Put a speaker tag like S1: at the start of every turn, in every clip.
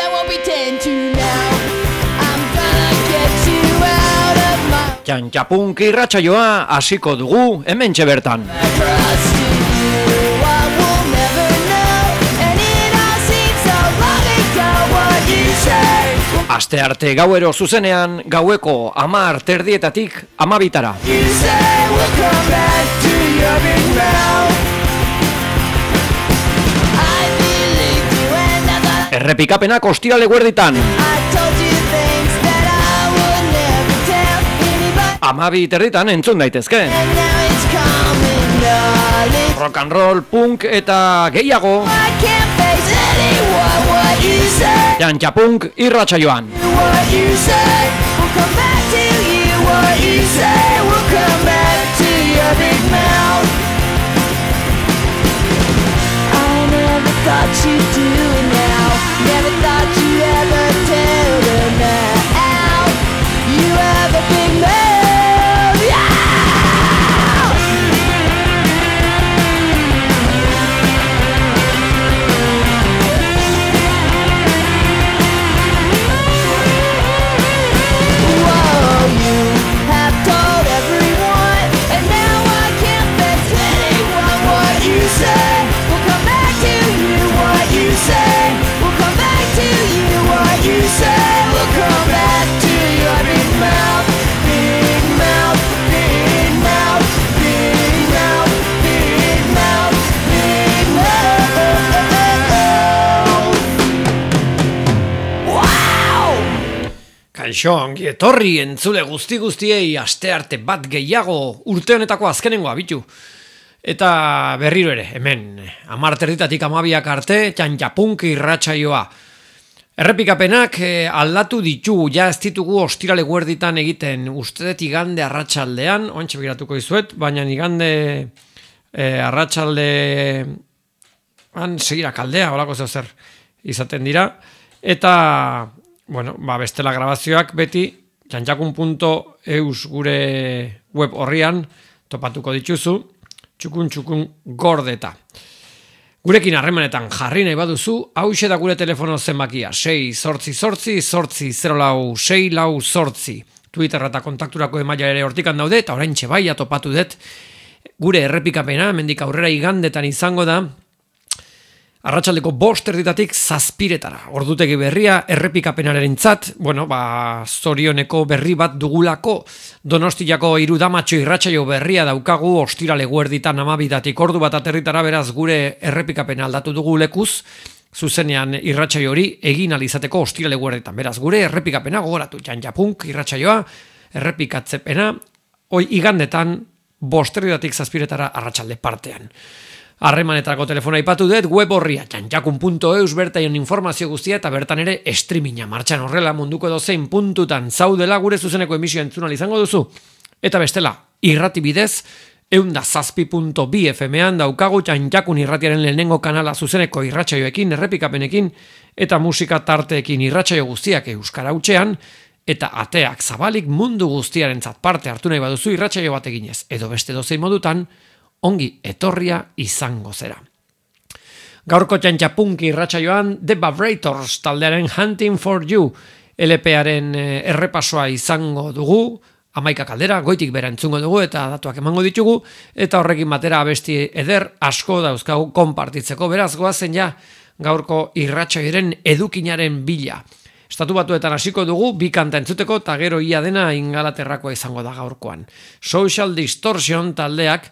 S1: I won't pretend to now. I'm gonna get you out of my
S2: Txantxapunk irratsaioa hasiko dugu hemen bertan. Aste arte gauero zuzenean, gaueko amar terdietatik amabitara.
S1: you say we'll come back to your big mouth.
S2: Errepikapenak ostirale guerditan. Amabi terditan entzun daitezke. Rock and roll, punk eta gehiago.
S1: I can't face anyone. What you
S2: Kaixo, ongi etorri entzule guzti guztiei aste arte bat gehiago urte honetako azkenengoa bitu. Eta berriro ere, hemen, amar terditatik amabiak arte, txantxapunk irratsaioa. Errepikapenak eh, aldatu ditugu, ja ez ditugu ostirale guerditan egiten, ustedet igande arratsaldean, oantxe begiratuko izuet, baina igande eh, arratsalde han segira kaldea, holako zeo zer izaten dira. Eta, bueno, ba, bestela grabazioak beti, txantxakun.eus gure web horrian topatuko dituzu, txukun txukun gordeta. Gurekin harremanetan jarri nahi baduzu, hau da gure telefono zenbakia, 6 sortzi sortzi, sortzi 0 lau, 6 lau sortzi. Twitter eta kontakturako emaila ere hortikan daude, eta orain bai topatu dut, gure errepikapena, mendik aurrera igandetan izango da, Arratsaldeko bost erditatik zazpiretara. Ordutegi berria errepikapenaren zat, bueno, ba, zorioneko berri bat dugulako donostiako irudamatxo irratsaio berria daukagu ostirale guerditan amabidatik ordu bat aterritara beraz gure errepikapena aldatu dugu lekuz, zuzenean irratsaio hori egin alizateko ostirale guerditan. Beraz, gure errepikapena gogoratu, jan japunk irratsaioa, errepikatzepena, hoi igandetan bost erditatik zazpiretara arratsalde partean. Harremanetako telefona ipatu dut, web horria, txantxakun.eus bertaion informazio guztia eta bertan ere streaminga martxan horrela munduko dozein puntutan zaudela gure zuzeneko emisio entzunal izango duzu. Eta bestela, irrati bidez, eunda zazpi.bi FM-an daukagu txantxakun irratiaren lehenengo kanala zuzeneko irratsaioekin, errepikapenekin, eta musika tarteekin irratsaio guztiak euskara hutsean, eta ateak zabalik mundu guztiarentzat parte hartu nahi baduzu irratsaio bat eginez, edo beste dozein modutan, ongi etorria izango zera. Gaurko txantxapunki irratsaioan The Vibrators taldearen Hunting for You LParen eh, errepasoa izango dugu, amaika kaldera, goitik bera entzungo dugu eta datuak emango ditugu, eta horrekin batera abesti eder asko dauzkagu konpartitzeko, beraz goazen ja gaurko irratsaioaren edukinaren bila. Estatu batuetan hasiko dugu, bi kanta entzuteko, eta gero ia dena ingalaterrakoa izango da gaurkoan. Social Distortion taldeak,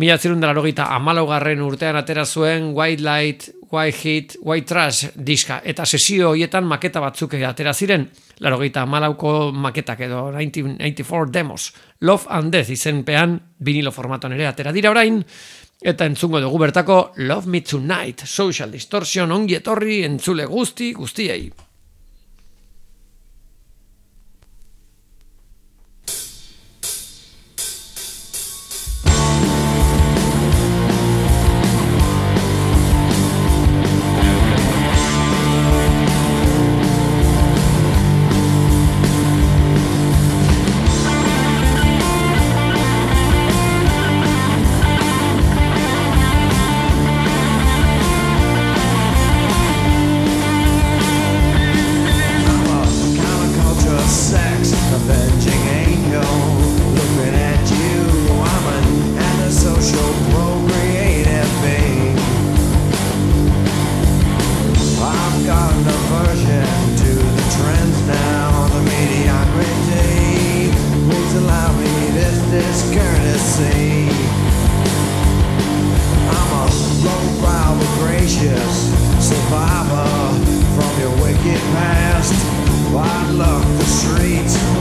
S2: Mila zirundara logita amalaugarren urtean atera zuen White Light, White Heat, White Trash diska. Eta sesio hoietan maketa batzuk atera ziren. Larogeita amalauko maketak edo 1994 demos. Love and Death izenpean vinilo formaton ere atera dira orain. Eta entzungo dugu bertako Love Me Tonight, Social Distortion, ongi etorri, entzule guzti, guztiei.
S1: the streets.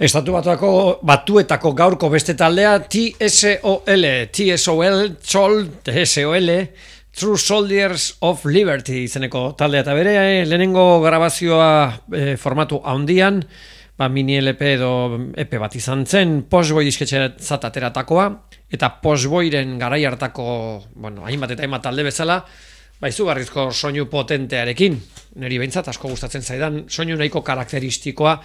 S2: Estatu batuako batuetako gaurko beste taldea TSOL, TSOL, Txol, TSOL, True Soldiers of Liberty izeneko taldea. Eta bere, eh, lehenengo grabazioa eh, formatu handian, ba, mini LP edo EP bat izan zen, postboi disketxe zatateratakoa, eta postboiren garai hartako, bueno, hainbat eta hainbat talde bezala, ba, izugarrizko soinu potentearekin, niri behintzat asko gustatzen zaidan, soinu nahiko karakteristikoa,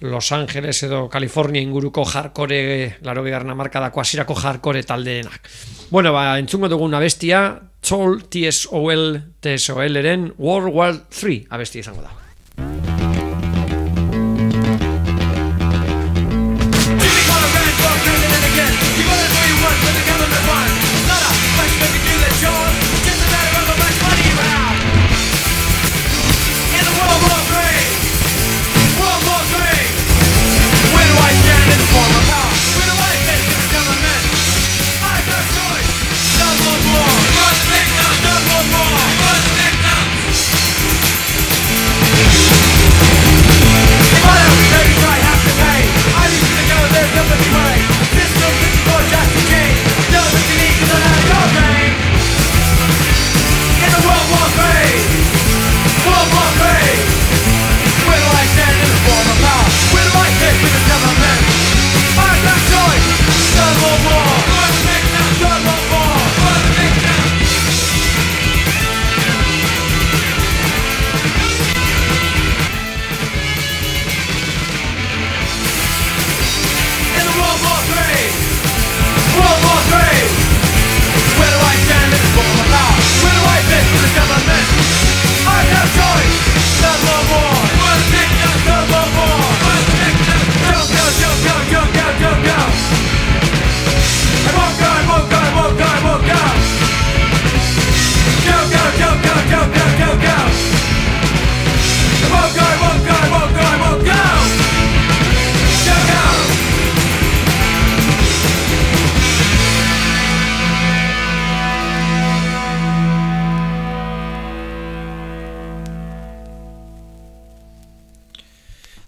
S2: Los Angeles edo California inguruko jarkore, laro bigarna markadako asirako jarkore taldeenak. Bueno, ba, entzungo dugun abestia, Tol TSOL, TSOL eren World War 3 abestia izango da.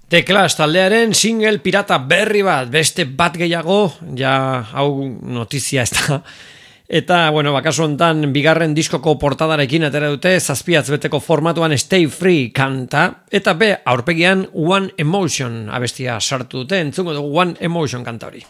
S2: The Clash taldearen single pirata berri bat, beste bat gehiago, ja hau notizia ez da. Eta, bueno, bakasu hontan bigarren diskoko portadarekin atera dute, zazpiatz beteko formatuan Stay Free kanta, eta be, aurpegian One Emotion abestia sartu dute, entzungo dugu One Emotion kanta hori.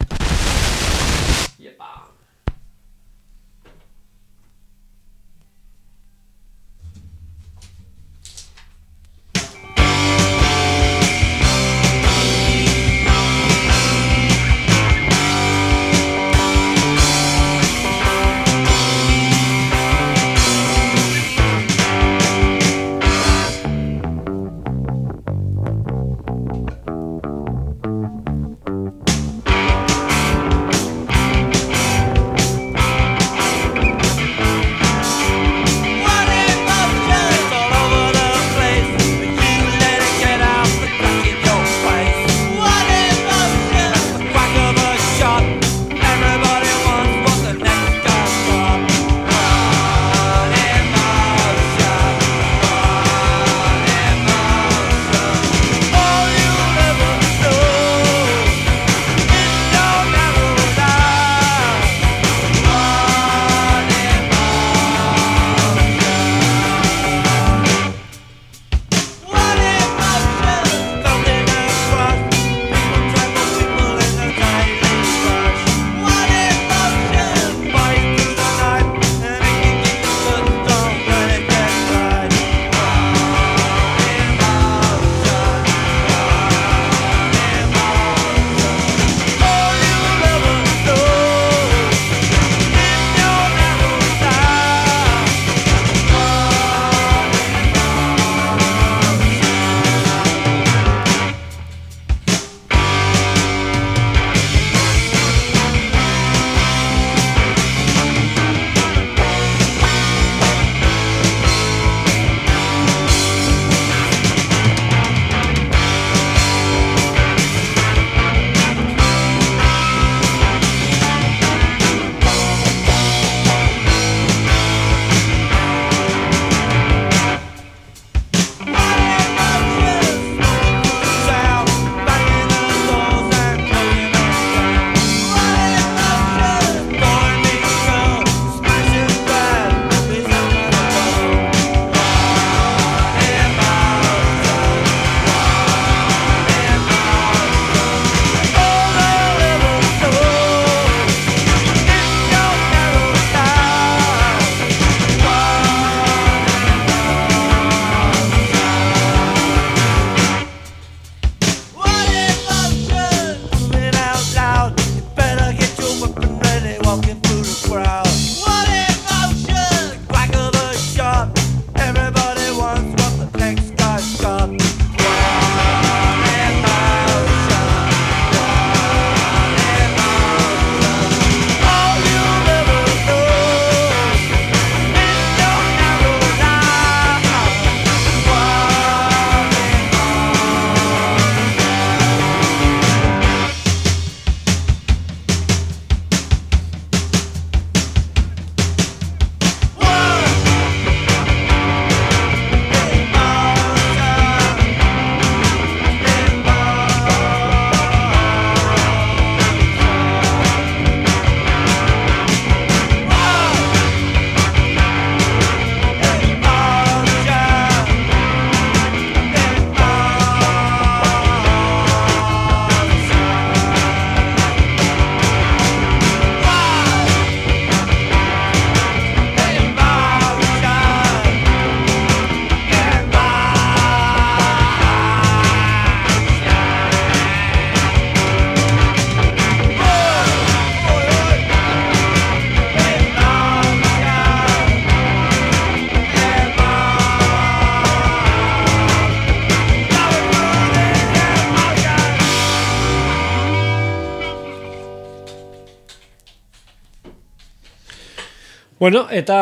S2: Bueno, eta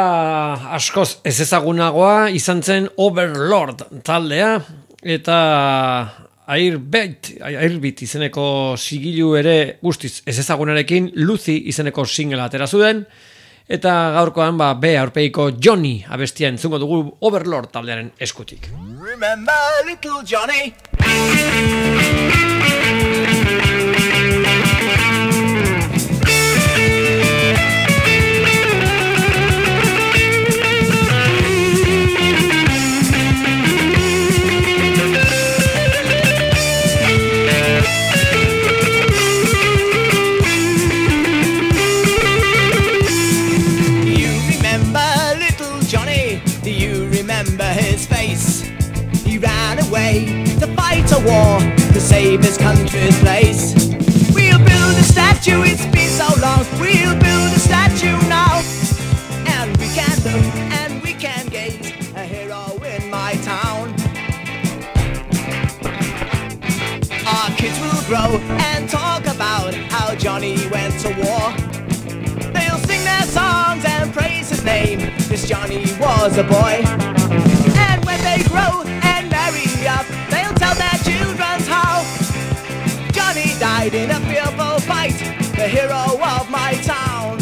S2: askoz ez ezagunagoa izan zen Overlord taldea, eta Airbait, Airbit izeneko sigilu ere guztiz ez ezagunarekin Lucy izeneko singela atera zuen, eta gaurkoan ba, B aurpeiko Johnny abestia entzungo dugu Overlord taldearen eskutik.
S1: Remember little Johnny? To fight a war to save his country's place. We'll build a statue, it's been so long. We'll build a statue now. And we can look and we can gaze, a hero in my town. Our kids will grow and talk about how Johnny went to war. They'll sing their songs and praise his name. This Johnny was a boy. And when they grow died in a fearful fight, the hero of my town.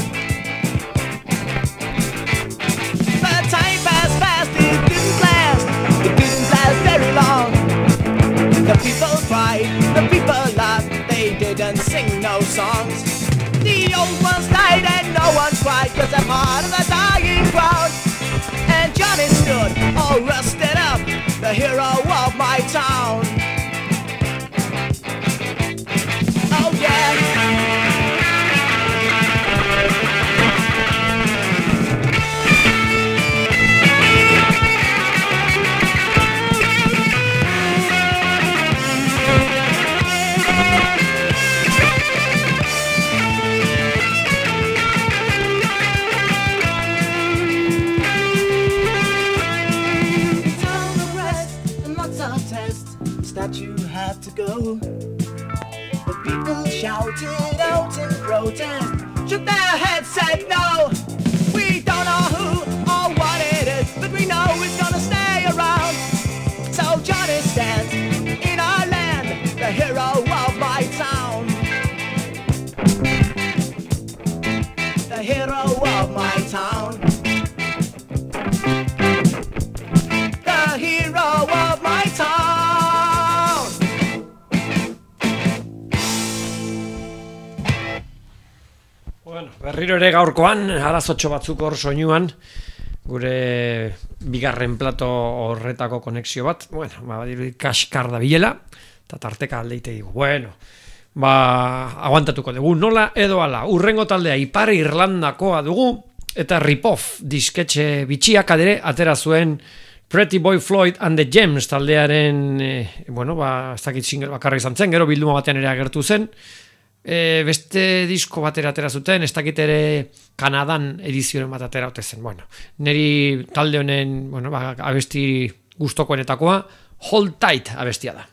S1: But time passed fast, it didn't last, it didn't last very long. The people cried, the people laughed, they didn't sing no songs. The old ones died and no one cried, cause they're part of the dying crowd. And Johnny stood all rusted up, the hero of my town. lights. Shouted out in protest. Their heads, said no.
S2: Berriro ere gaurkoan, arazotxo batzuk hor soinuan, gure bigarren plato horretako konexio bat, bueno, ba, badirudi kaskar da bilela, eta tarteka aldeite digu, bueno, ba, aguantatuko dugu, nola edo ala, urrengo taldea Ipar Irlandakoa dugu, eta Ripoff disketxe bitxiak adere atera zuen Pretty Boy Floyd and the Gems taldearen, eh, bueno, ba, ez dakit single bakarra izan zen, gero bilduma batean ere agertu zen,
S3: E, beste disko batera atera zuten, ez dakit ere Kanadan edizioen bat atera ote zen. Bueno, neri talde honen bueno, ba, abesti gustokoenetakoa, Hold Tight abestia da.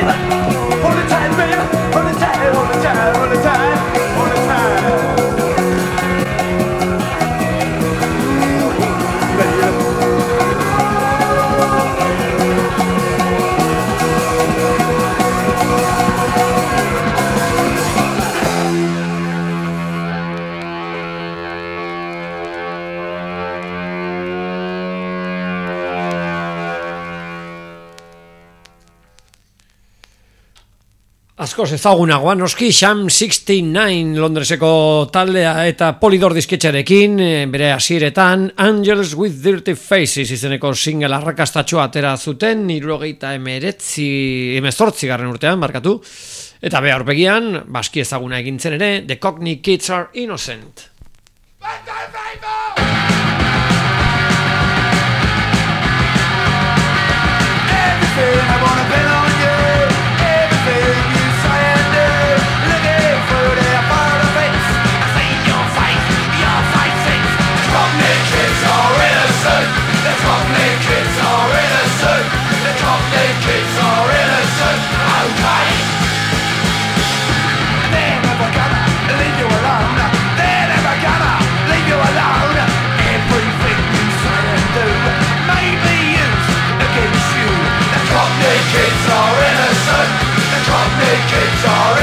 S4: 拜拜。
S3: askoz ezagunagoa, noski Sham 69 Londreseko taldea eta Polidor disketxarekin, eh, bere hasieretan Angels with Dirty Faces izeneko single arrakastatxoa atera zuten, irrogeita emeretzi, emezortzi garren urtean, markatu, eta be aurpegian, baski ezaguna egintzen ere, The Cockney Kids Are Innocent.
S4: Everything I want kids are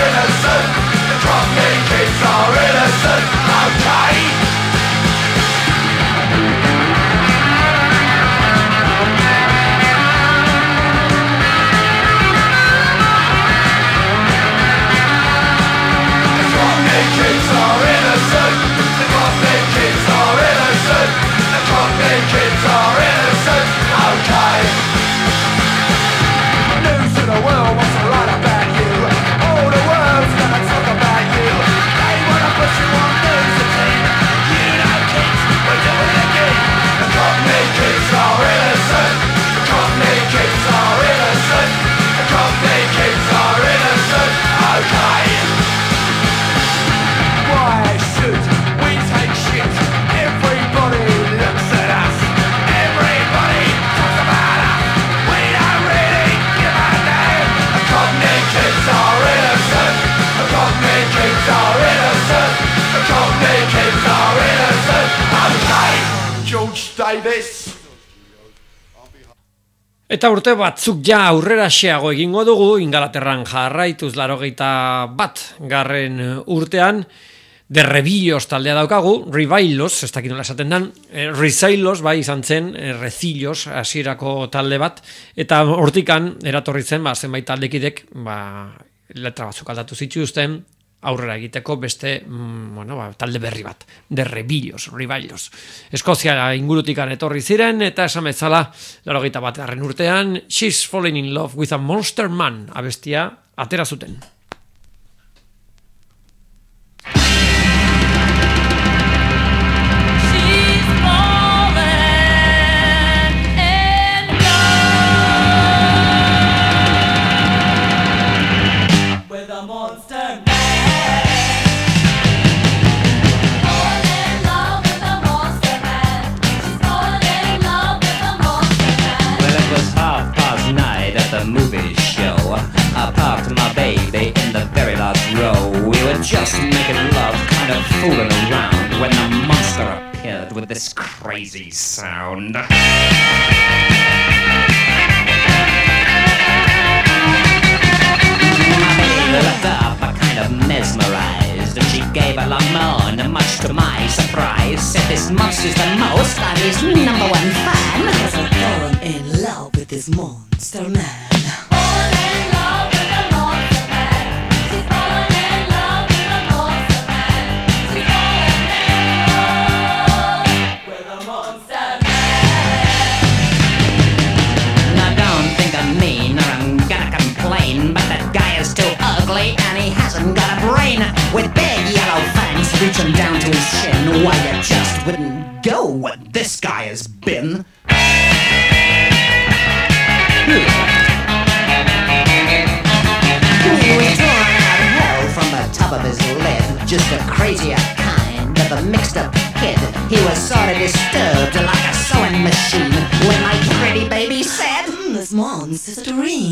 S3: this.
S2: Eta urte batzuk ja aurrera xeago egingo dugu, ingalaterran jarraituz larogeita bat garren urtean, de rebillos taldea daukagu, revailos, ez dakit nola esaten dan, eh, rezailos, bai izan zen, eh, rezillos, hasierako talde bat, eta hortikan, eratorri zen, ba, zenbait taldekidek, ba, letra batzuk aldatu zituzten, aurrera egiteko beste mm, bueno, ba, talde berri bat, de rebillos, rivailos. Eskozia ingurutikan etorri ziren, eta esan bezala, laro bat urtean, She's Falling in Love with a Monster Man, abestia, atera zuten.
S5: Just making love, kind of fooling around, when the monster appeared with this crazy sound. Baby looked up, kind of mesmerized, and she gave a long moan, much to my surprise. Said this monster's the most, I'm his number one fan.
S6: Cause I've fallen in love with this monster man.
S5: And got a brain. With big yellow fangs reaching down to his chin, why you just wouldn't go what this guy has been. He was drawing out of hell from the top of his lid, just a crazier kind of a mixed up kid. He was sort of disturbed like a sewing machine when my pretty baby said.
S6: Mm, this monster's a dream.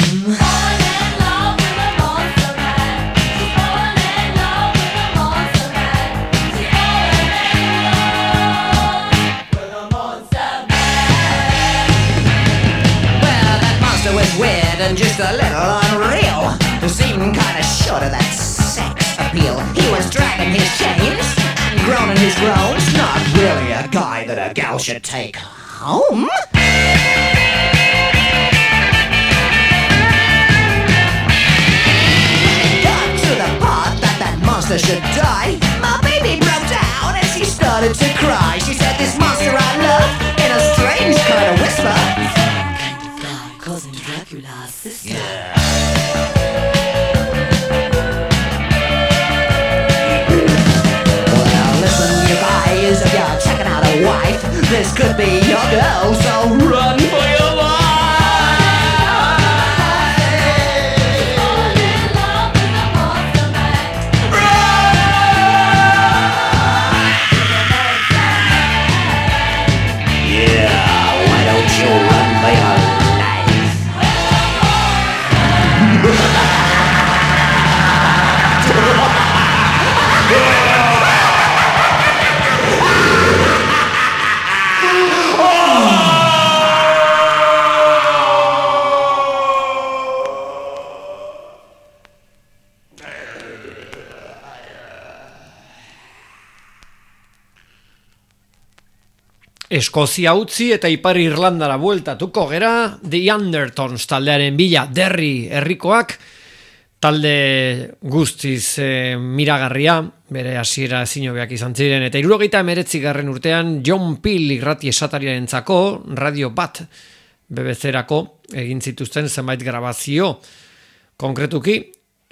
S5: And just a little unreal. Seemed kinda short of that sex appeal. He was dragging his chains and groaning his groans. Not really a guy that a gal should take home. Got to the part that that monster should die. My baby broke down and she started to cry. This could be your girl, so run
S2: Eskozia utzi eta Ipar Irlandara bueltatuko gera, The Undertones taldearen bila derri herrikoak, talde guztiz e, miragarria, bere hasiera zinobeak izan ziren, eta irurogeita emeretzi garren urtean John Peel irrati esatariaren radio bat BBC-erako egin zituzten zenbait grabazio. Konkretuki,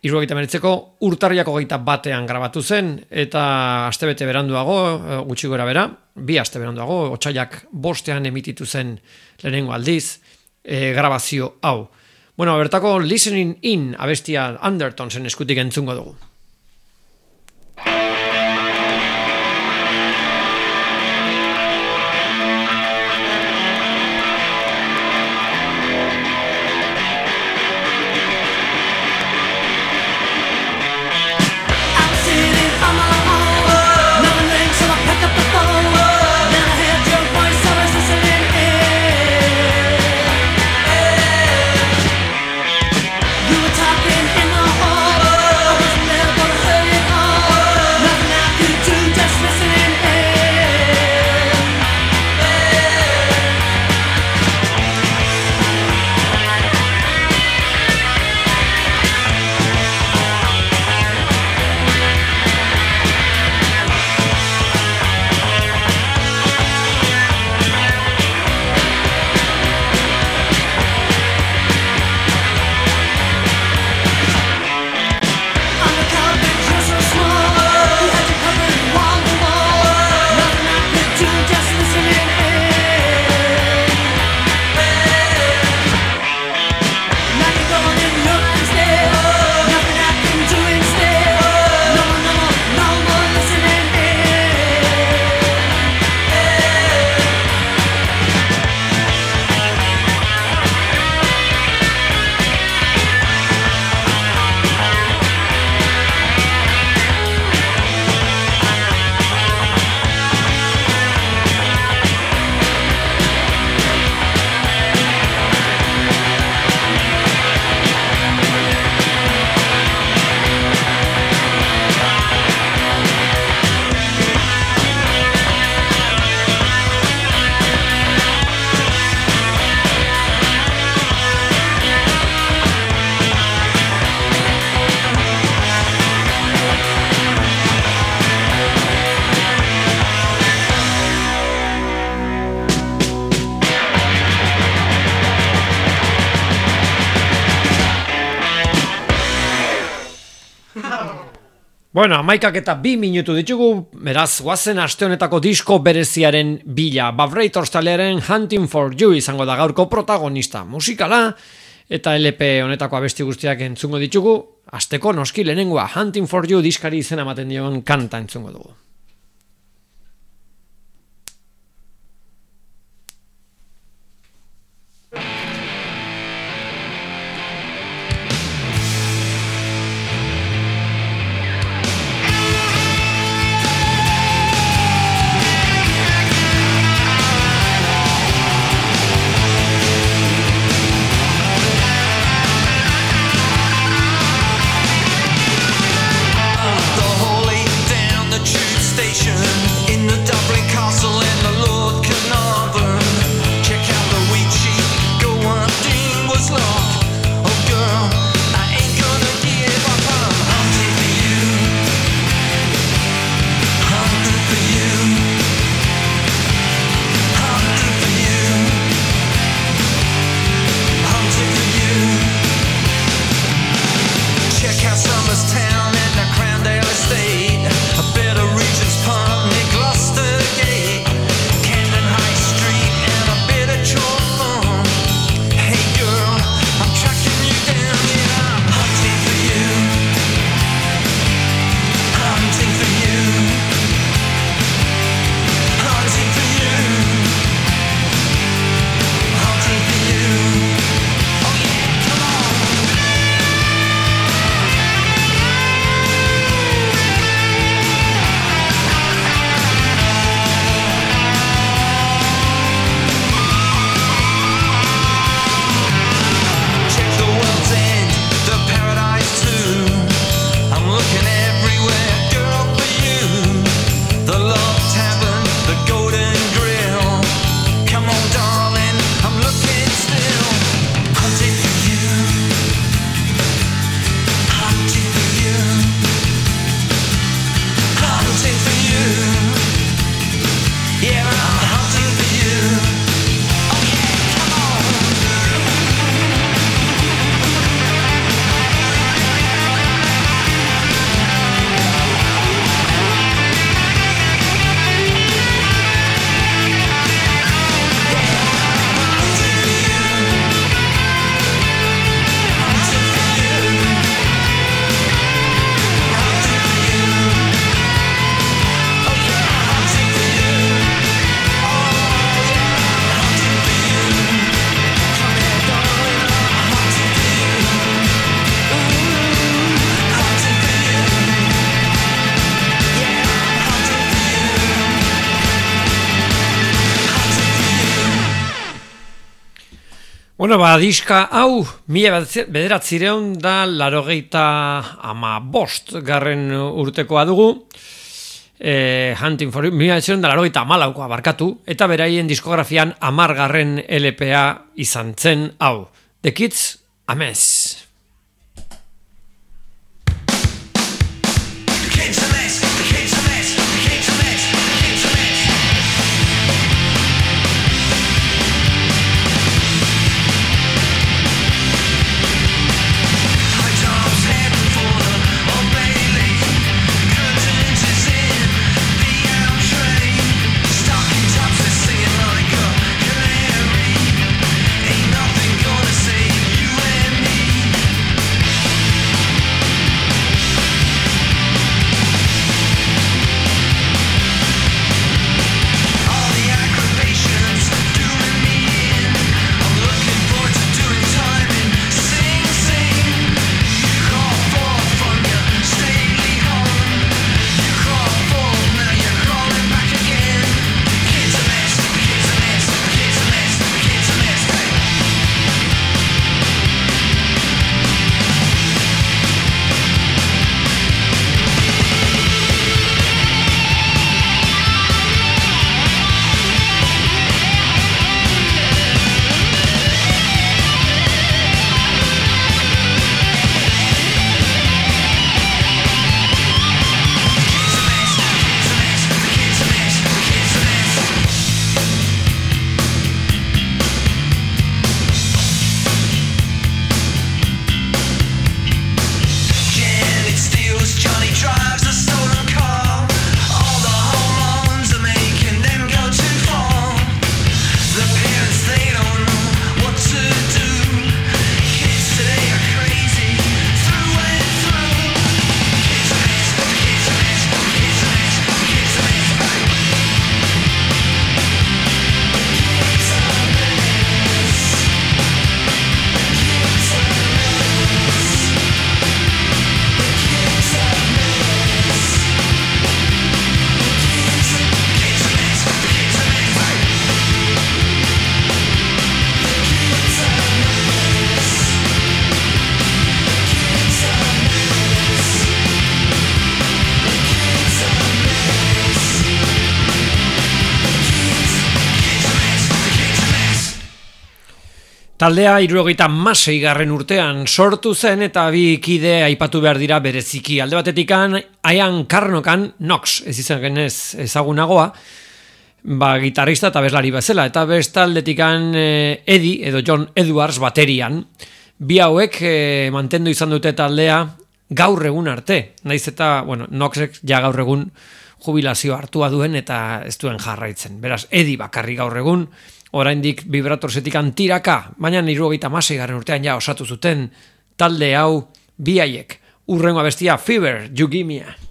S2: Irurogeita meretzeko urtarriako geita batean grabatu zen, eta astebete beranduago, eh, gutxi gora bera, bi aste beranduago, otxaiak bostean emititu zen lehenengo aldiz, e, grabazio hau. Bueno, bertako Listening In abestia Undertonsen eskutik entzungo dugu.
S7: Bueno, amaikak eta bi minutu ditugu, beraz, guazen aste honetako disko bereziaren bila. Bavrei torstalearen Hunting for You izango da gaurko protagonista musikala, eta LP honetako abesti guztiak entzungo ditugu, asteko noski lehenengoa Hunting for You diskari izena ematen dion kanta entzungo dugu. Bueno, ba, diska, hau, mila bederatzireun da larogeita ama bost garren urtekoa dugu. E, hunting for mila bederatzireun da larogeita amalaukoa barkatu. Eta beraien diskografian amargarren LPA izan zen, hau. The Kids,
S2: amez.
S7: Taldea irurogeita masei garren urtean sortu zen eta bi kide aipatu behar dira bereziki. Alde batetikan, aian karnokan, Nox, ez izan genez ezagunagoa, ba, gitarrista eta bezlari bezala. Eta bestaldetikan eh, Eddie edo John Edwards baterian. Bi hauek eh, mantendu izan dute taldea gaur egun arte. Naiz eta, bueno, Noxek ja gaur egun jubilazio hartua duen eta ez duen jarraitzen. Beraz, Eddie bakarri gaur egun, oraindik vibratorsetik antiraka, baina niru hogeita masei garren urtean ja osatu zuten talde hau biaiek. Urrengo bestia Fever, You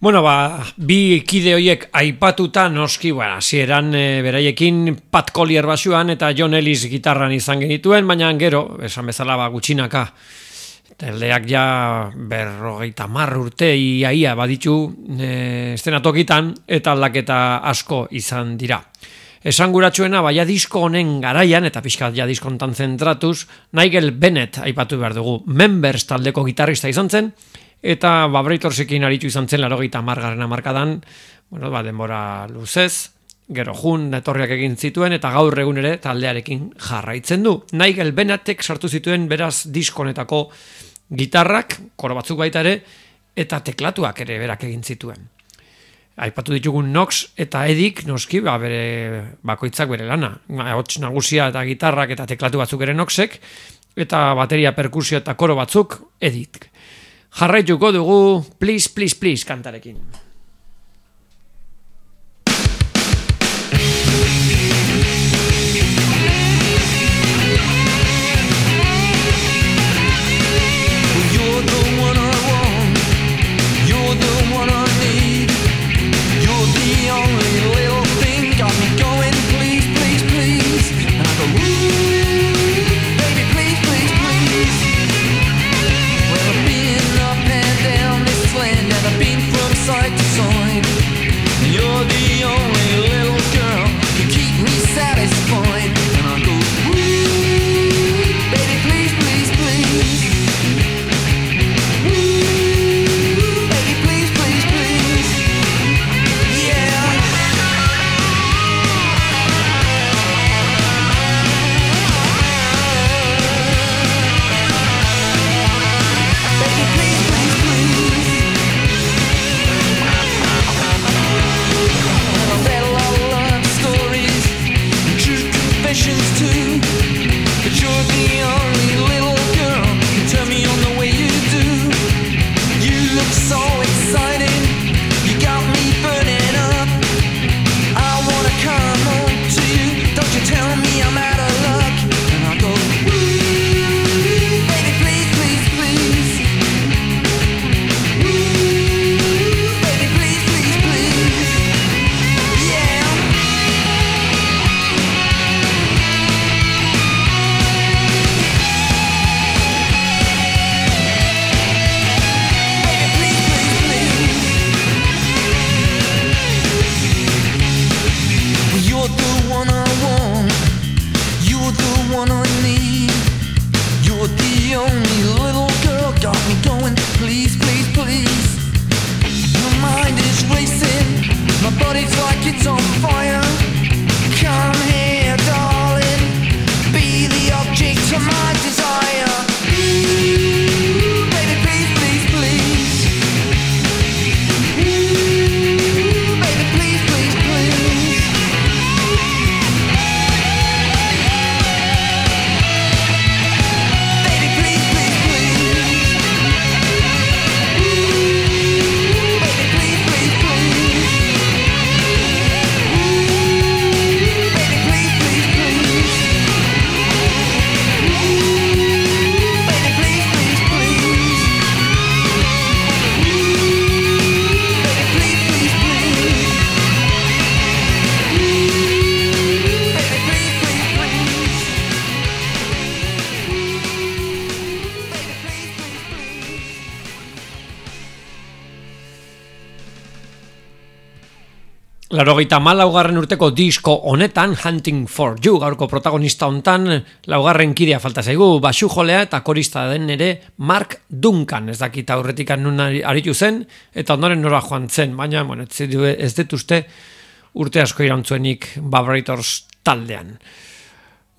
S7: Bueno, ba, bi kide hoiek aipatuta noski, bueno, hasieran e, beraiekin Pat Collier basuan eta John Ellis gitarran izan genituen, baina gero, esan bezala ba gutxinaka taldeak ja berrogeita mar urte iaia baditu eh, e, estenatokitan eta aldaketa asko izan dira. Esan guratxuena, baia disko honen garaian, eta pixkat ja diskontan zentratuz, Nigel Bennett aipatu behar dugu, Members taldeko gitarrista izan zen, eta ba, Vibratorsekin aritu izan zen laro gita margarren amarkadan, bueno, ba, denbora luzez, gero jun etorriak egin zituen eta gaur egun ere taldearekin jarraitzen du. Nigel Benatek sartu zituen beraz diskonetako gitarrak, koro batzuk baita ere, eta teklatuak ere berak egin zituen. Aipatu ditugun Nox eta Edik noski ba bere bakoitzak bere lana. Ba, Hots nagusia eta gitarrak eta teklatu batzuk ere Noxek eta bateria perkusio eta koro batzuk Edik jarraituko dugu please please please kantarekin. Laurogeita malaugarren urteko disko honetan, Hunting for You, gaurko protagonista hontan, laugarren kidea falta zaigu, basu jolea eta korista den ere Mark Duncan, ez dakita aurretik nun aritu zen, eta ondoren nora joan zen, baina bueno, ez, du, ez detuzte urte asko irantzuenik Vibrators taldean.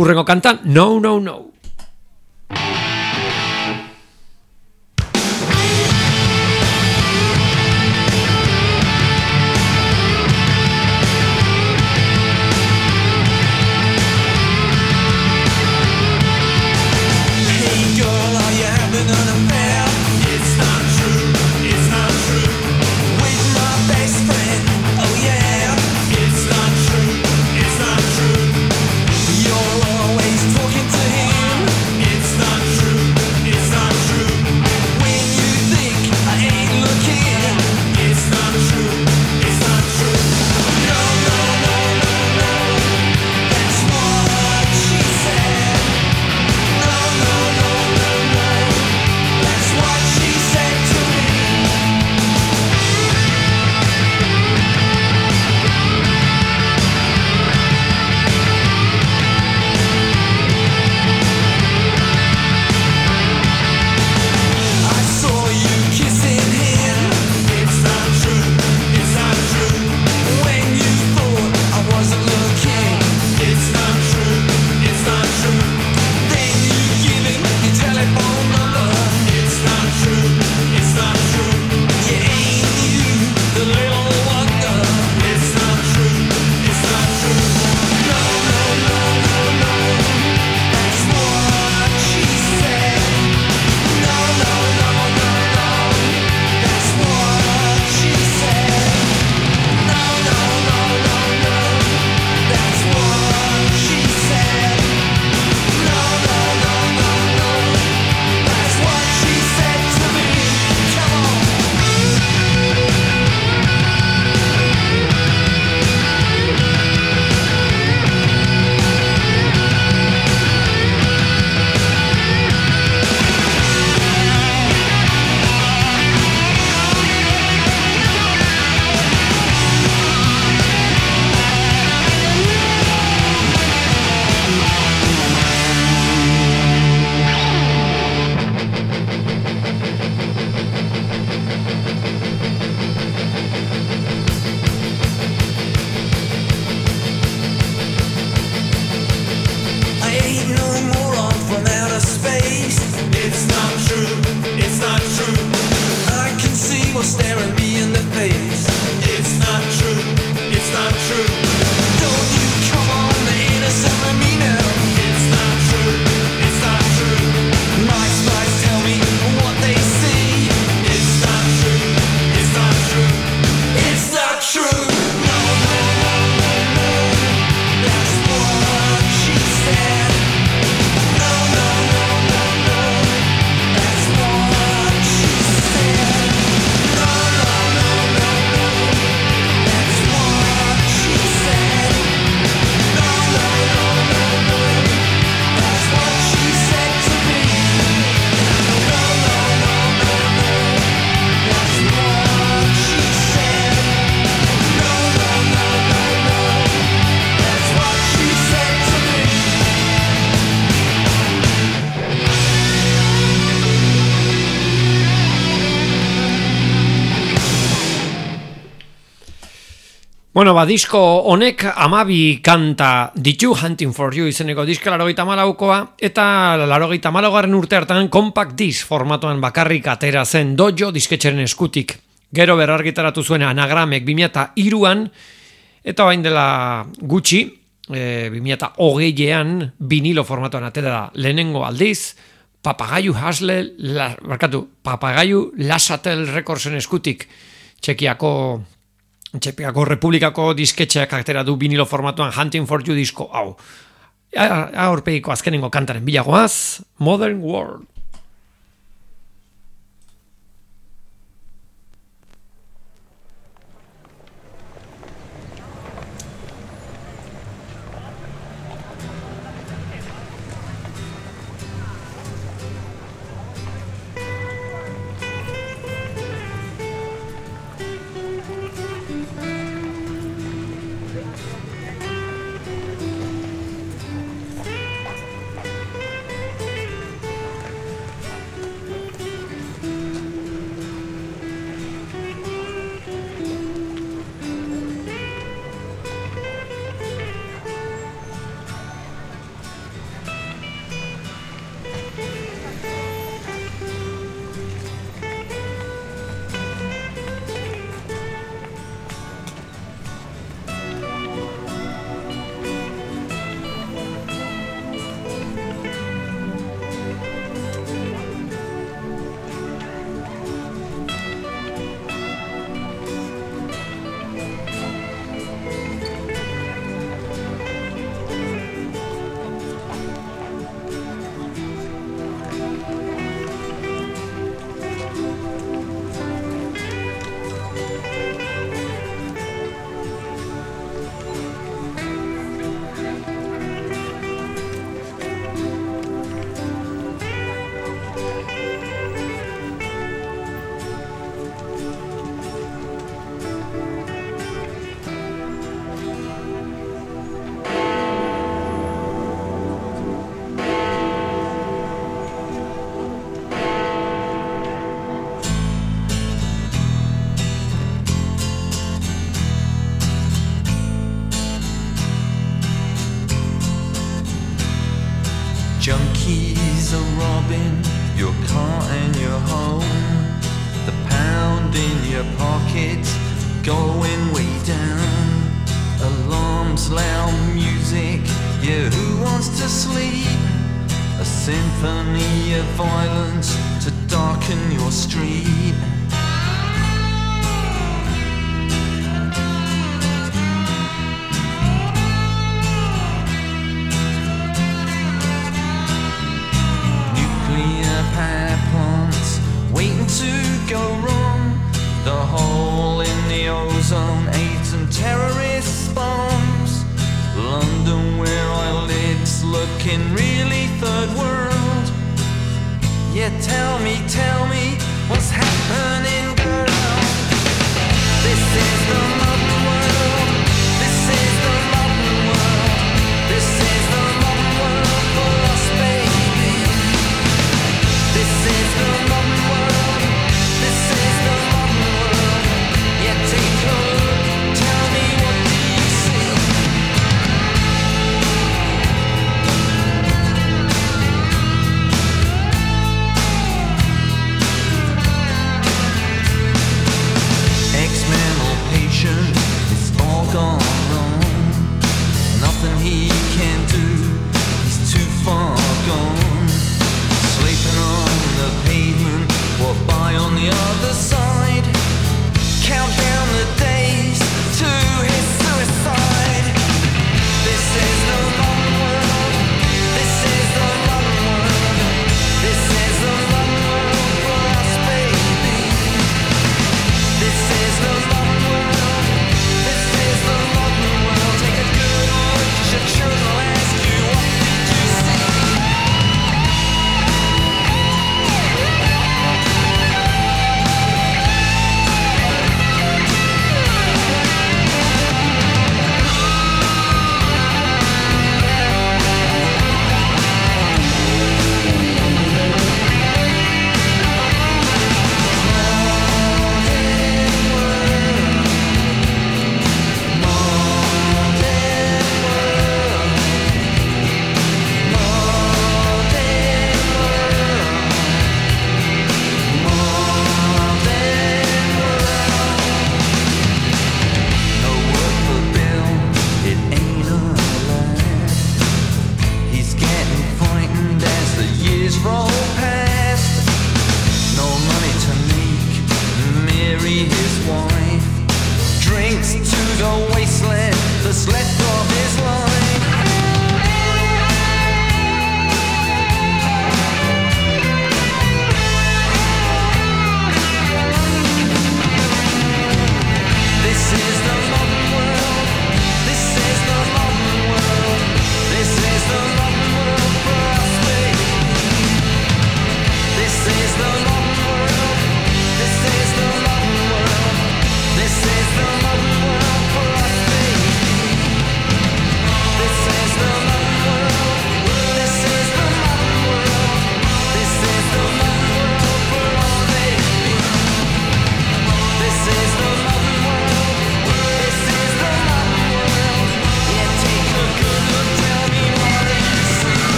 S7: Urrengo kanta. No, no, no. Bueno, ba, disko honek amabi kanta ditu, Hunting for You izeneko diska larogeita malaukoa, eta larogeita malaugarren urte hartan compact disc formatuan bakarrik atera zen dojo disketxeren eskutik. Gero berargitaratu zuen anagramek 2002an, eta bain dela gutxi, e, 2008an vinilo formatuan atera da lehenengo aldiz, Papagaiu Hasle, la, barkatu, Papagaiu Lasatel Recordsen eskutik, Txekiako Txepiako Republikako disketxeak atera du vinilo formatuan Hunting for You disko hau. Aurpegiko azkenengo kantaren bilagoaz, Modern World.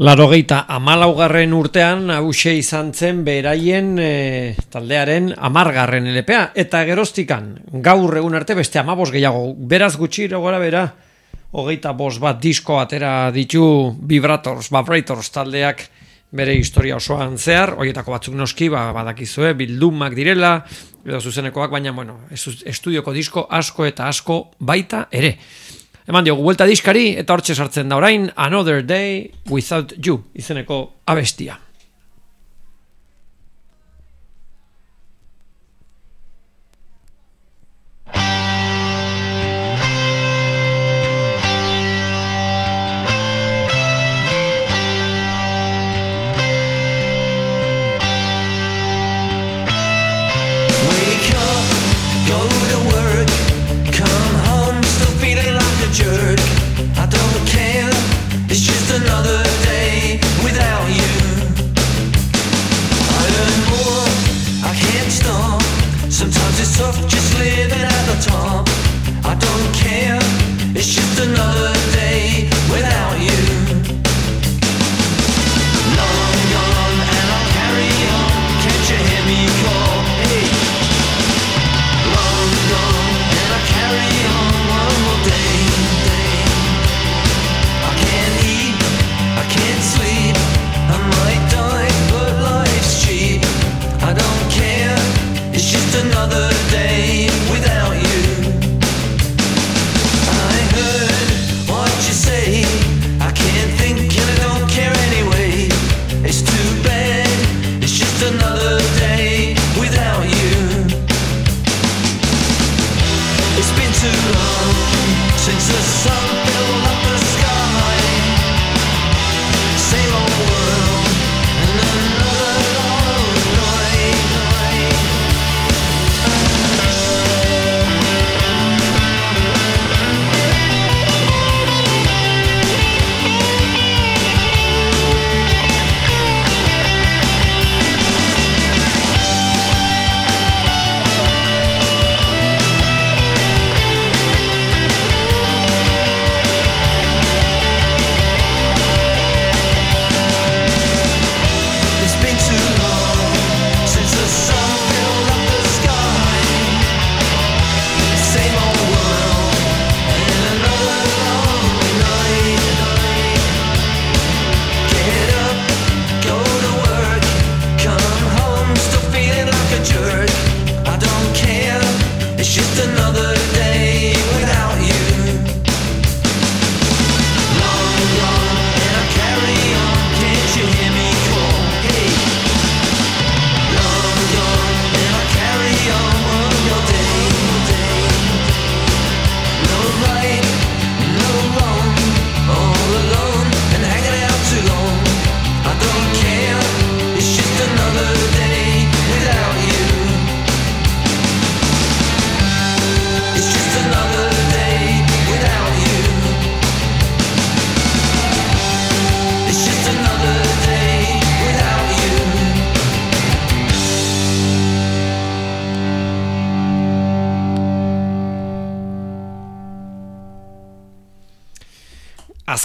S7: Larogeita amalaugarren urtean hause izan zen beraien e, taldearen amargarren LPA. Eta geroztikan, gaur egun arte beste amabos gehiago. Beraz gutxi gora bera, hogeita bos bat disko atera ditu Vibrators, Vibrators taldeak bere historia osoan zehar, horietako batzuk noski, ba, badakizue, bildumak direla, edo zuzenekoak, baina, bueno, estu- estudioko disko asko eta asko baita ere. Eman diogu, vuelta diskari, eta hortxe sartzen da orain, Another Day Without You, izeneko abestia.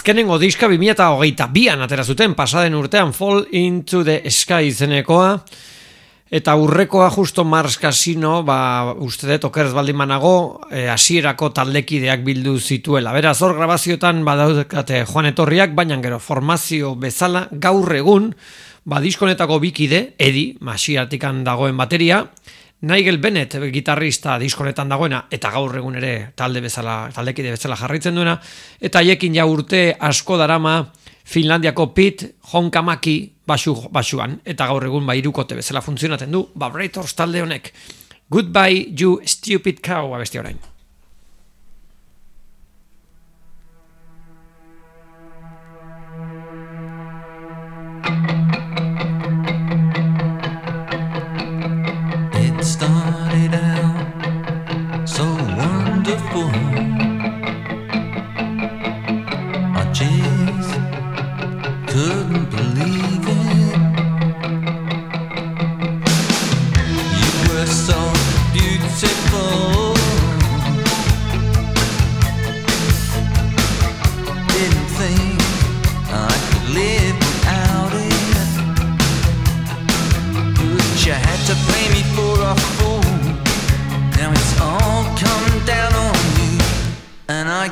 S7: Azkenengo diska 2022an atera zuten pasaden urtean Fall into the Sky izenekoa eta urrekoa justo Mars Casino ba, uste dut okerez baldin manago eh, hasierako taldekideak bildu zituela. Beraz hor grabazioetan badaukate joan etorriak, baina gero formazio bezala gaur egun ba, diskonetako bikide, Edi, masiatikan dagoen bateria, Nigel Bennett gitarrista diskonetan dagoena eta gaur egun ere talde bezala taldekide bezala jarraitzen duena eta haiekin ja urte asko darama Finlandiako Pete Honkamaki basu, basuan eta gaur egun ba hirukote bezala funtzionatzen du Vibrators talde honek. Goodbye you stupid cow abesti orain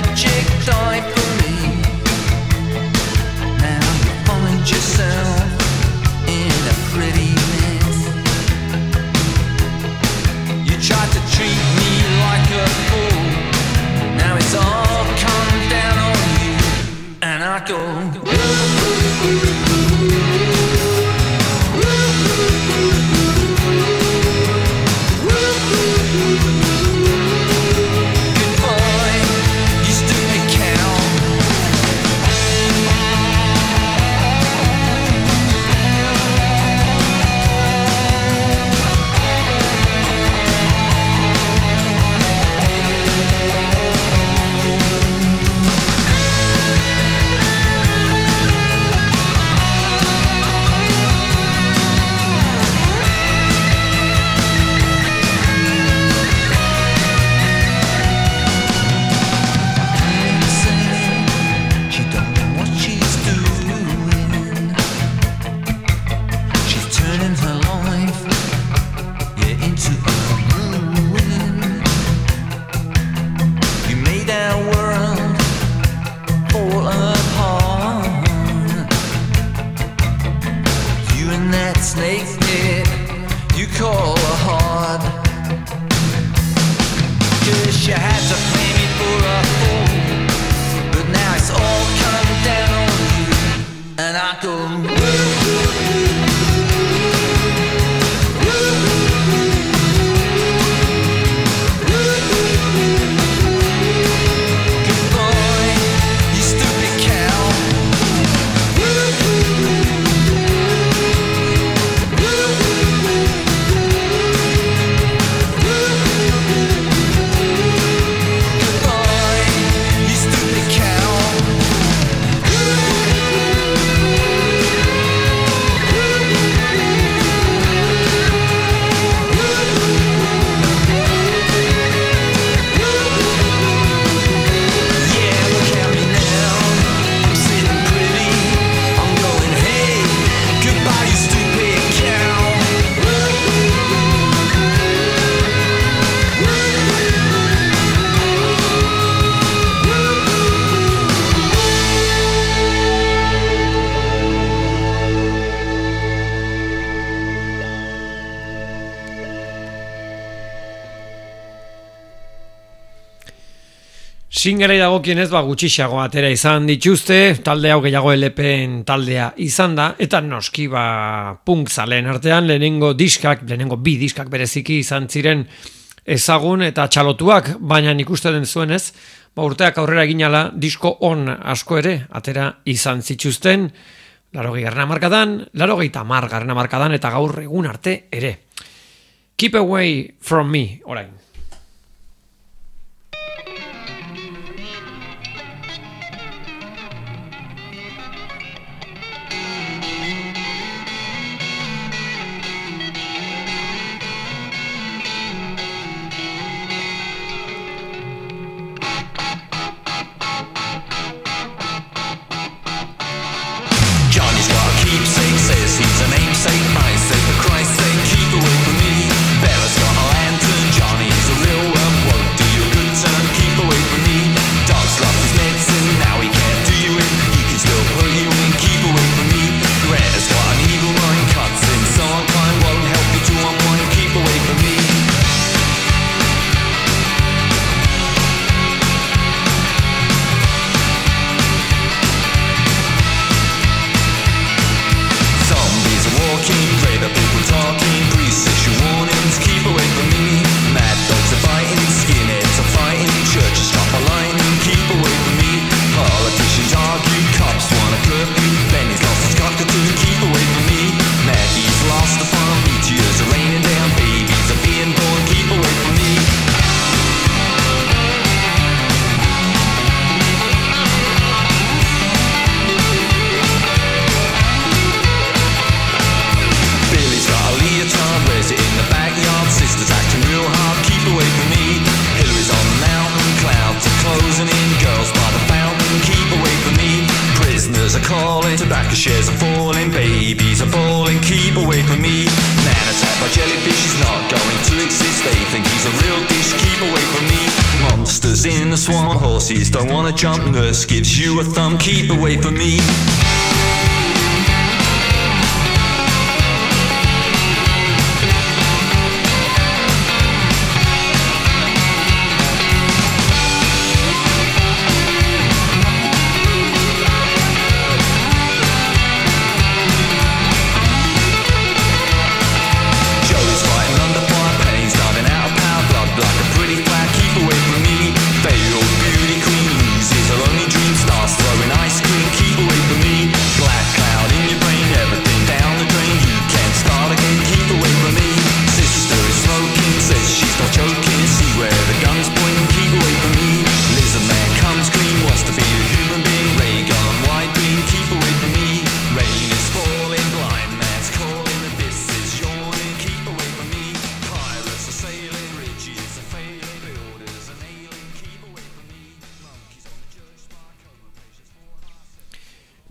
S8: magic toy for me. Now you
S7: find yourself in a pretty mess. You tried to treat me like a fool. Now it's all come down on you, and I go.
S2: Singelei dagokienez ba gutxiago atera izan dituzte, talde hau gehiago LPen taldea izan da eta noski ba punk zalen artean lehenengo diskak, lehenengo bi diskak bereziki izan ziren ezagun eta txalotuak, baina ikusten den zuenez, ba urteak aurrera ginala disko on asko ere atera izan zituzten, laro garrana markadan, laro gehieta markadan eta gaur egun arte ere. Keep away from me, orain.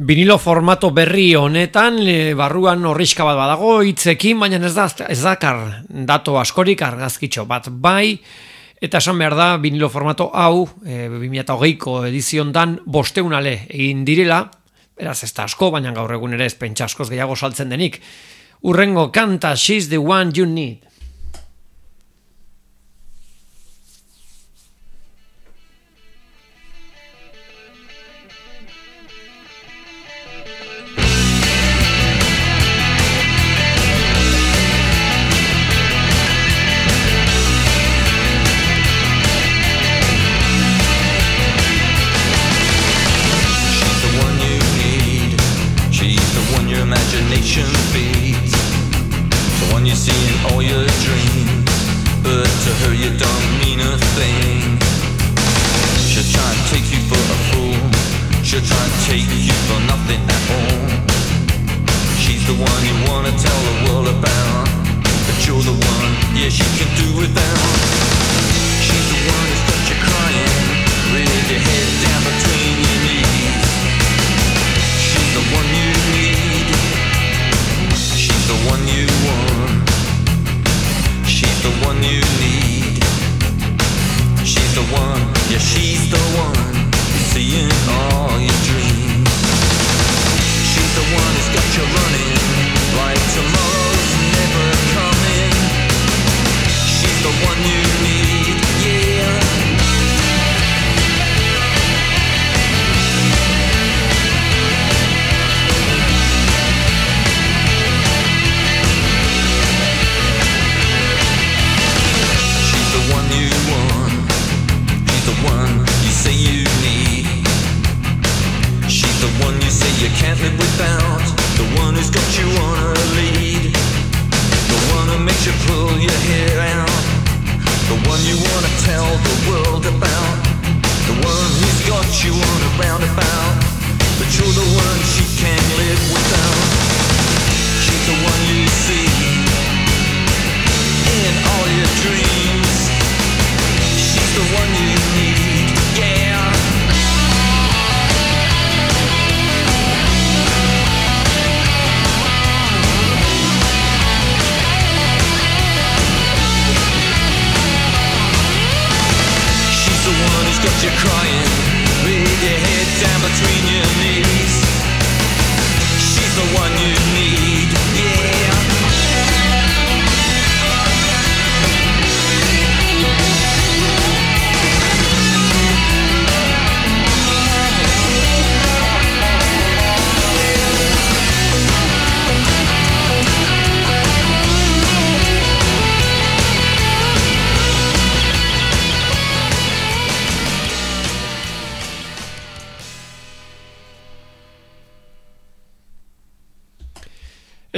S2: Vinilo formato berri honetan, e, barruan horrizka bat badago, hitzekin, baina ez, da, ez dakar dato askorik argazkitxo bat bai, eta esan behar da, vinilo formato hau, e, 2008ko edizion dan, bosteunale egin direla, beraz ez da asko, baina gaur egun ere ez pentsa askoz gehiago saltzen denik. Urrengo kanta, she's the one you need.
S7: Tell the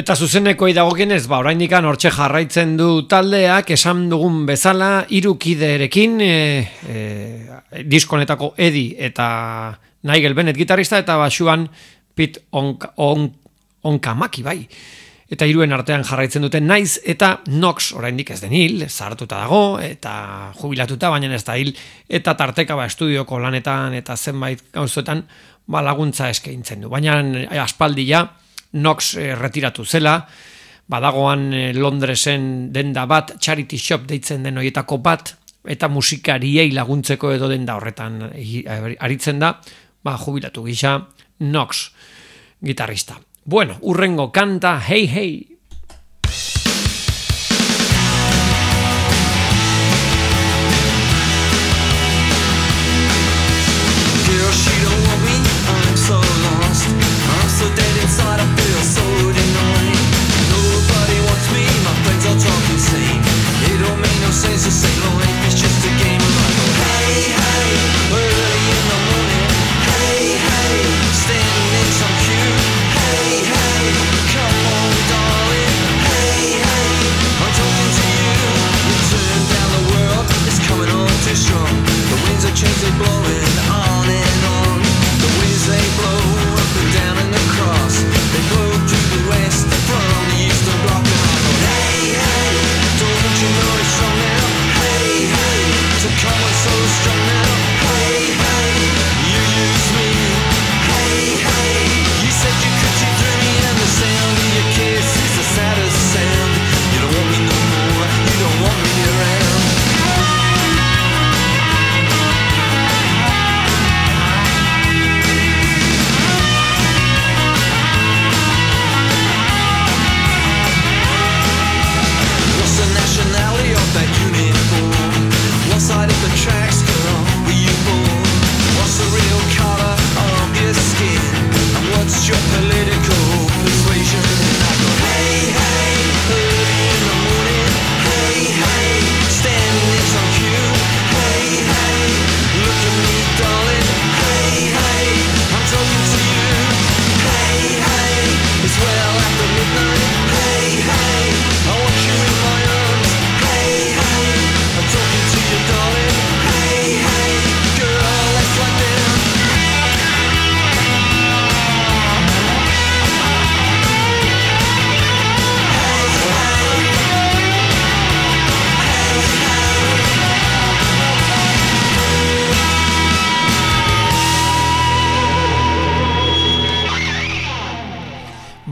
S2: Eta zuzeneko dagokienez, ba, oraindikan hortxe jarraitzen du taldeak, esan dugun bezala, hiru kiderekin, e, e, diskonetako Edi eta Nigel Bennett gitarrista, eta basuan Pete Onka, on, Onkamaki, bai. Eta hiruen artean jarraitzen duten naiz, eta Nox oraindik ez den hil, zartuta dago, eta jubilatuta, baina ez da hil, eta tarteka ba, estudioko lanetan eta zenbait gauzoetan ba, laguntza eskaintzen du. Baina eh, aspaldia, Nox eh, retiratu zela, badagoan eh, Londresen denda bat, charity shop deitzen den horietako bat, eta musikariei laguntzeko edo denda horretan eh, aritzen da, ba, jubilatu gisa Nox gitarrista. Bueno, urrengo kanta, hey hey,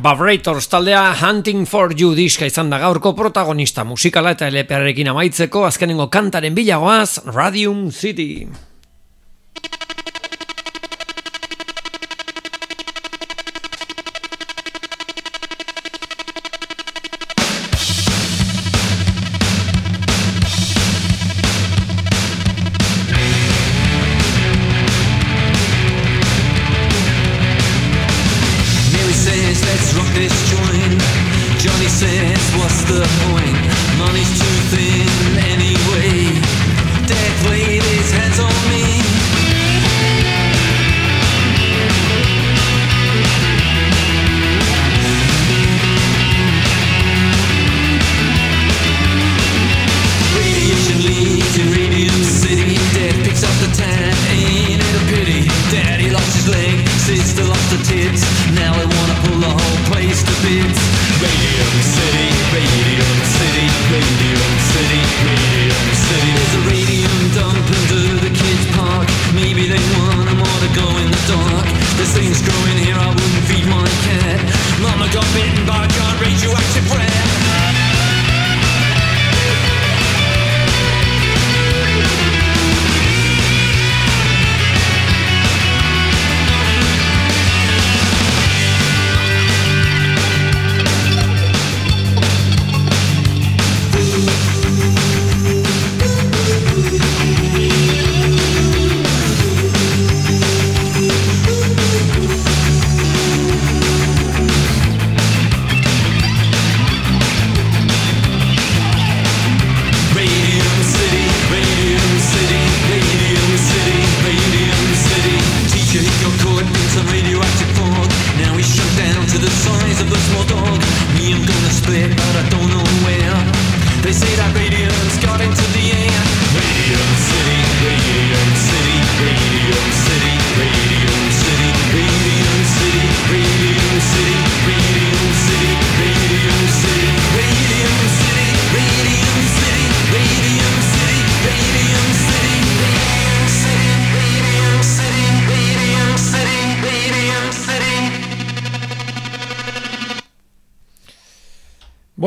S7: Vibrators taldea Hunting for You diska izan da gaurko protagonista musikala eta LPRekin amaitzeko azkenengo kantaren bilagoaz Radium City.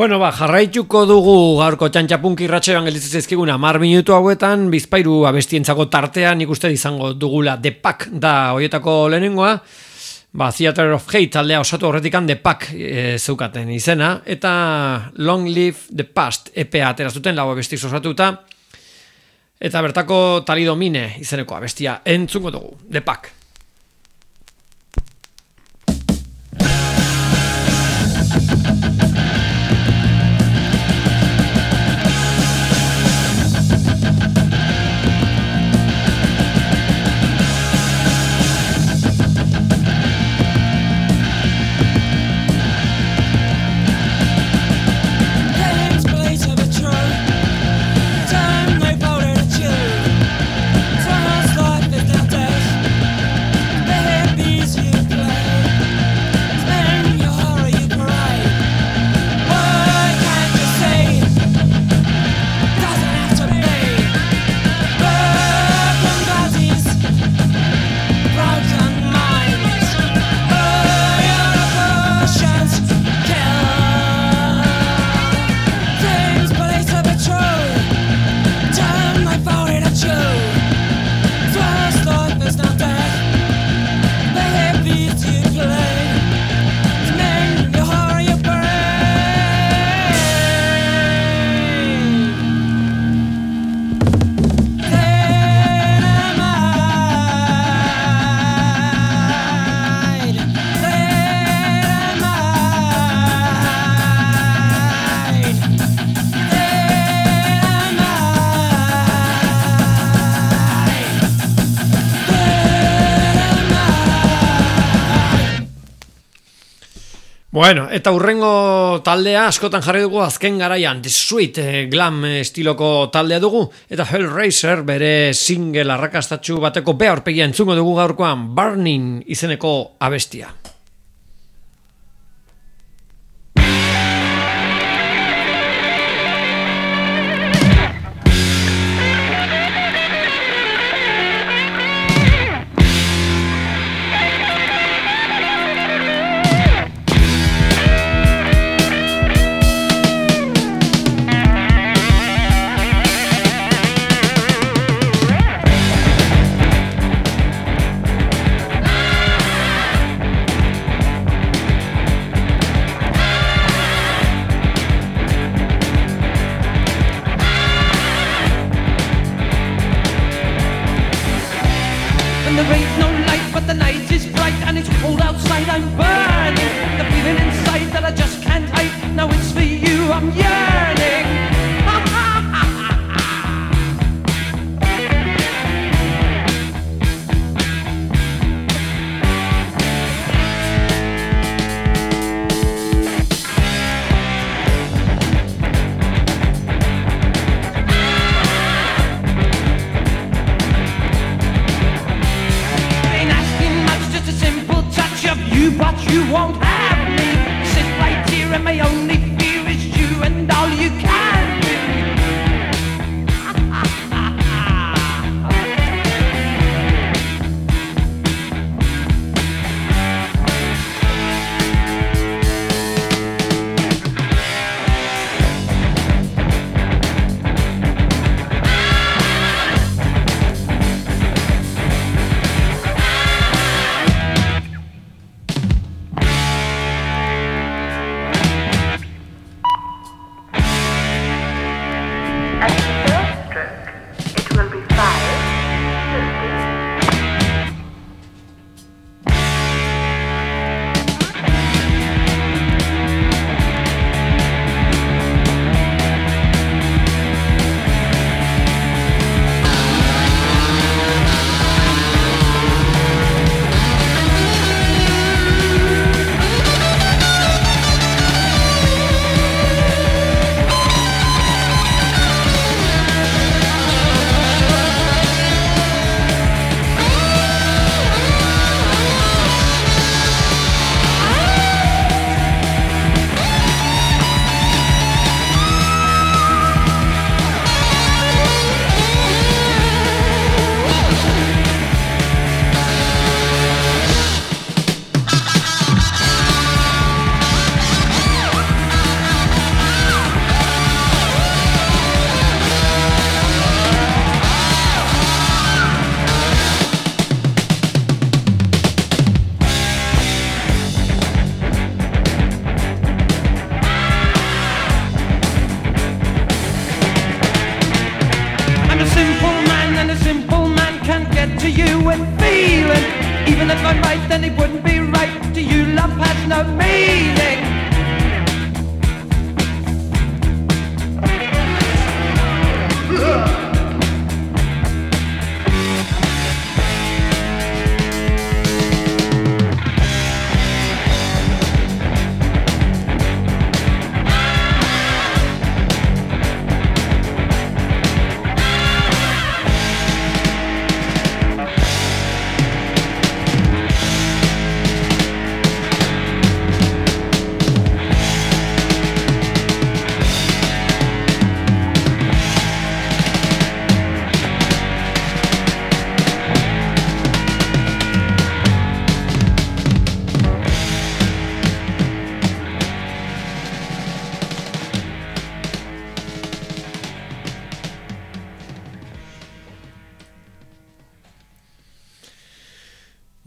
S7: Bueno, ba, jarraituko dugu gaurko txantxapunk irratxean gelditzen zaizkigun 10 minutu hauetan Bizpairu abestientzako tartean ikuste izango dugula The Pack da hoietako lehenengoa. Ba, Theater of Hate taldea osatu horretikan The Pack e, zeukaten izena eta Long Live the Past EPA atera zuten lau abestiz osatuta eta bertako Talidomine izeneko abestia entzungo dugu The Pack. Bueno, eta hurrengo taldea askotan jarri dugu azken garaian The Sweet eh, glam eh, estiloko taldea dugu eta Hellraiser bere single arrakastatxu bateko behorpegia entzungo dugu gaurkoan Burning izeneko abestia.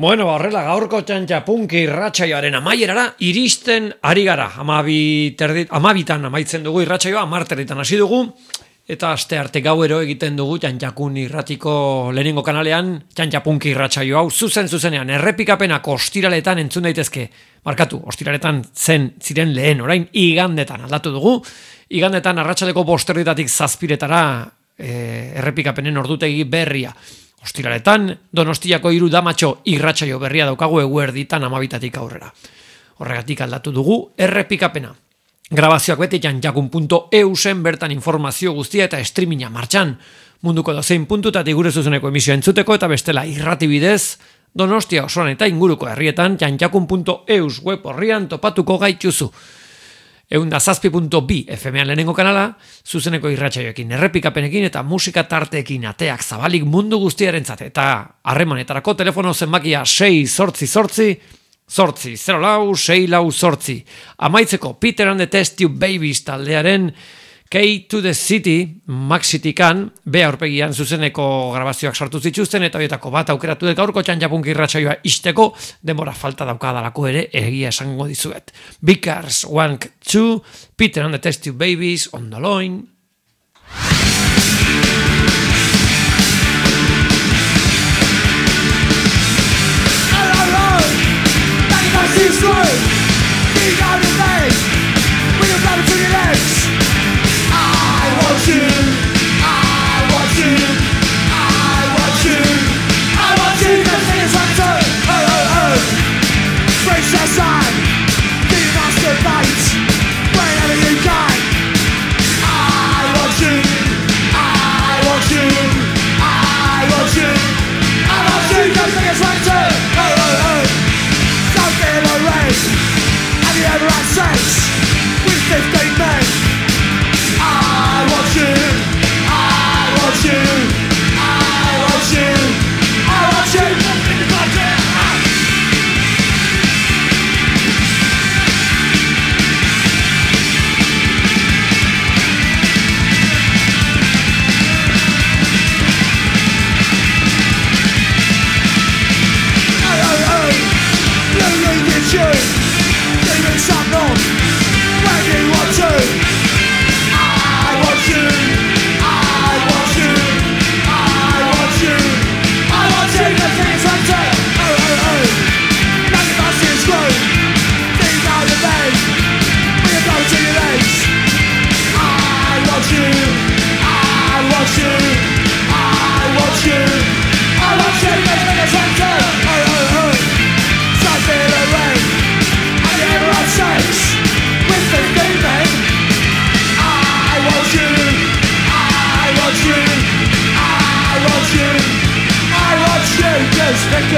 S2: Bueno, horrela gaurko txantxa punki irratsaioaren amaierara iristen ari gara. Amabi terdit, amabitan amaitzen dugu irratsaioa, amarterritan hasi dugu. Eta aste arte gauero egiten dugu txantxakun irratiko lehenengo kanalean txantxapunki irratsaio hau zuzen zuzenean errepikapenak ostiraletan entzun daitezke. Markatu, ostiraletan zen ziren lehen orain igandetan aldatu dugu. Igandetan arratsaleko bosterritatik zazpiretara e, errepikapenen ordutegi berria. Ostiraletan, donostiako hiru damatxo irratsaio berria daukagu eguerditan amabitatik aurrera. Horregatik aldatu dugu errepikapena. Grabazioak beti janjakun.eu zen bertan informazio guztia eta streaminga martxan. Munduko dozein puntutatik gure zuzeneko emisio entzuteko eta bestela irrati bidez, Donostia osoan eta inguruko herrietan janjakun.eus web horrian topatuko gaituzu. Eunda zazpi.bi FM-an lehenengo kanala, zuzeneko irratsaioekin, errepikapenekin eta musika tarteekin ateak zabalik mundu guztiarentzat eta harremanetarako telefono zenbakia 6 sortzi sortzi, sortzi, 0 lau, 6 lau sortzi. Amaitzeko Peter and the Test Tube Babies taldearen K to the City, Maxitikan, beha horpegian zuzeneko grabazioak sartu zituzten, eta bietako bat aukeratu dut gaurko txan japunki irratxaioa isteko, demora falta daukadalako ere, egia esango dizuet. Bikars, Wank, 2, Peter and the Test Tube Babies, On the Loin,
S4: Seems like we got fortune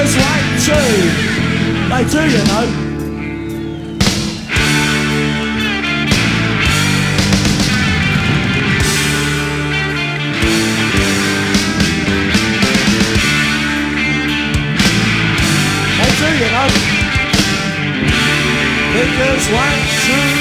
S4: They do, you know. They do, you know. They just.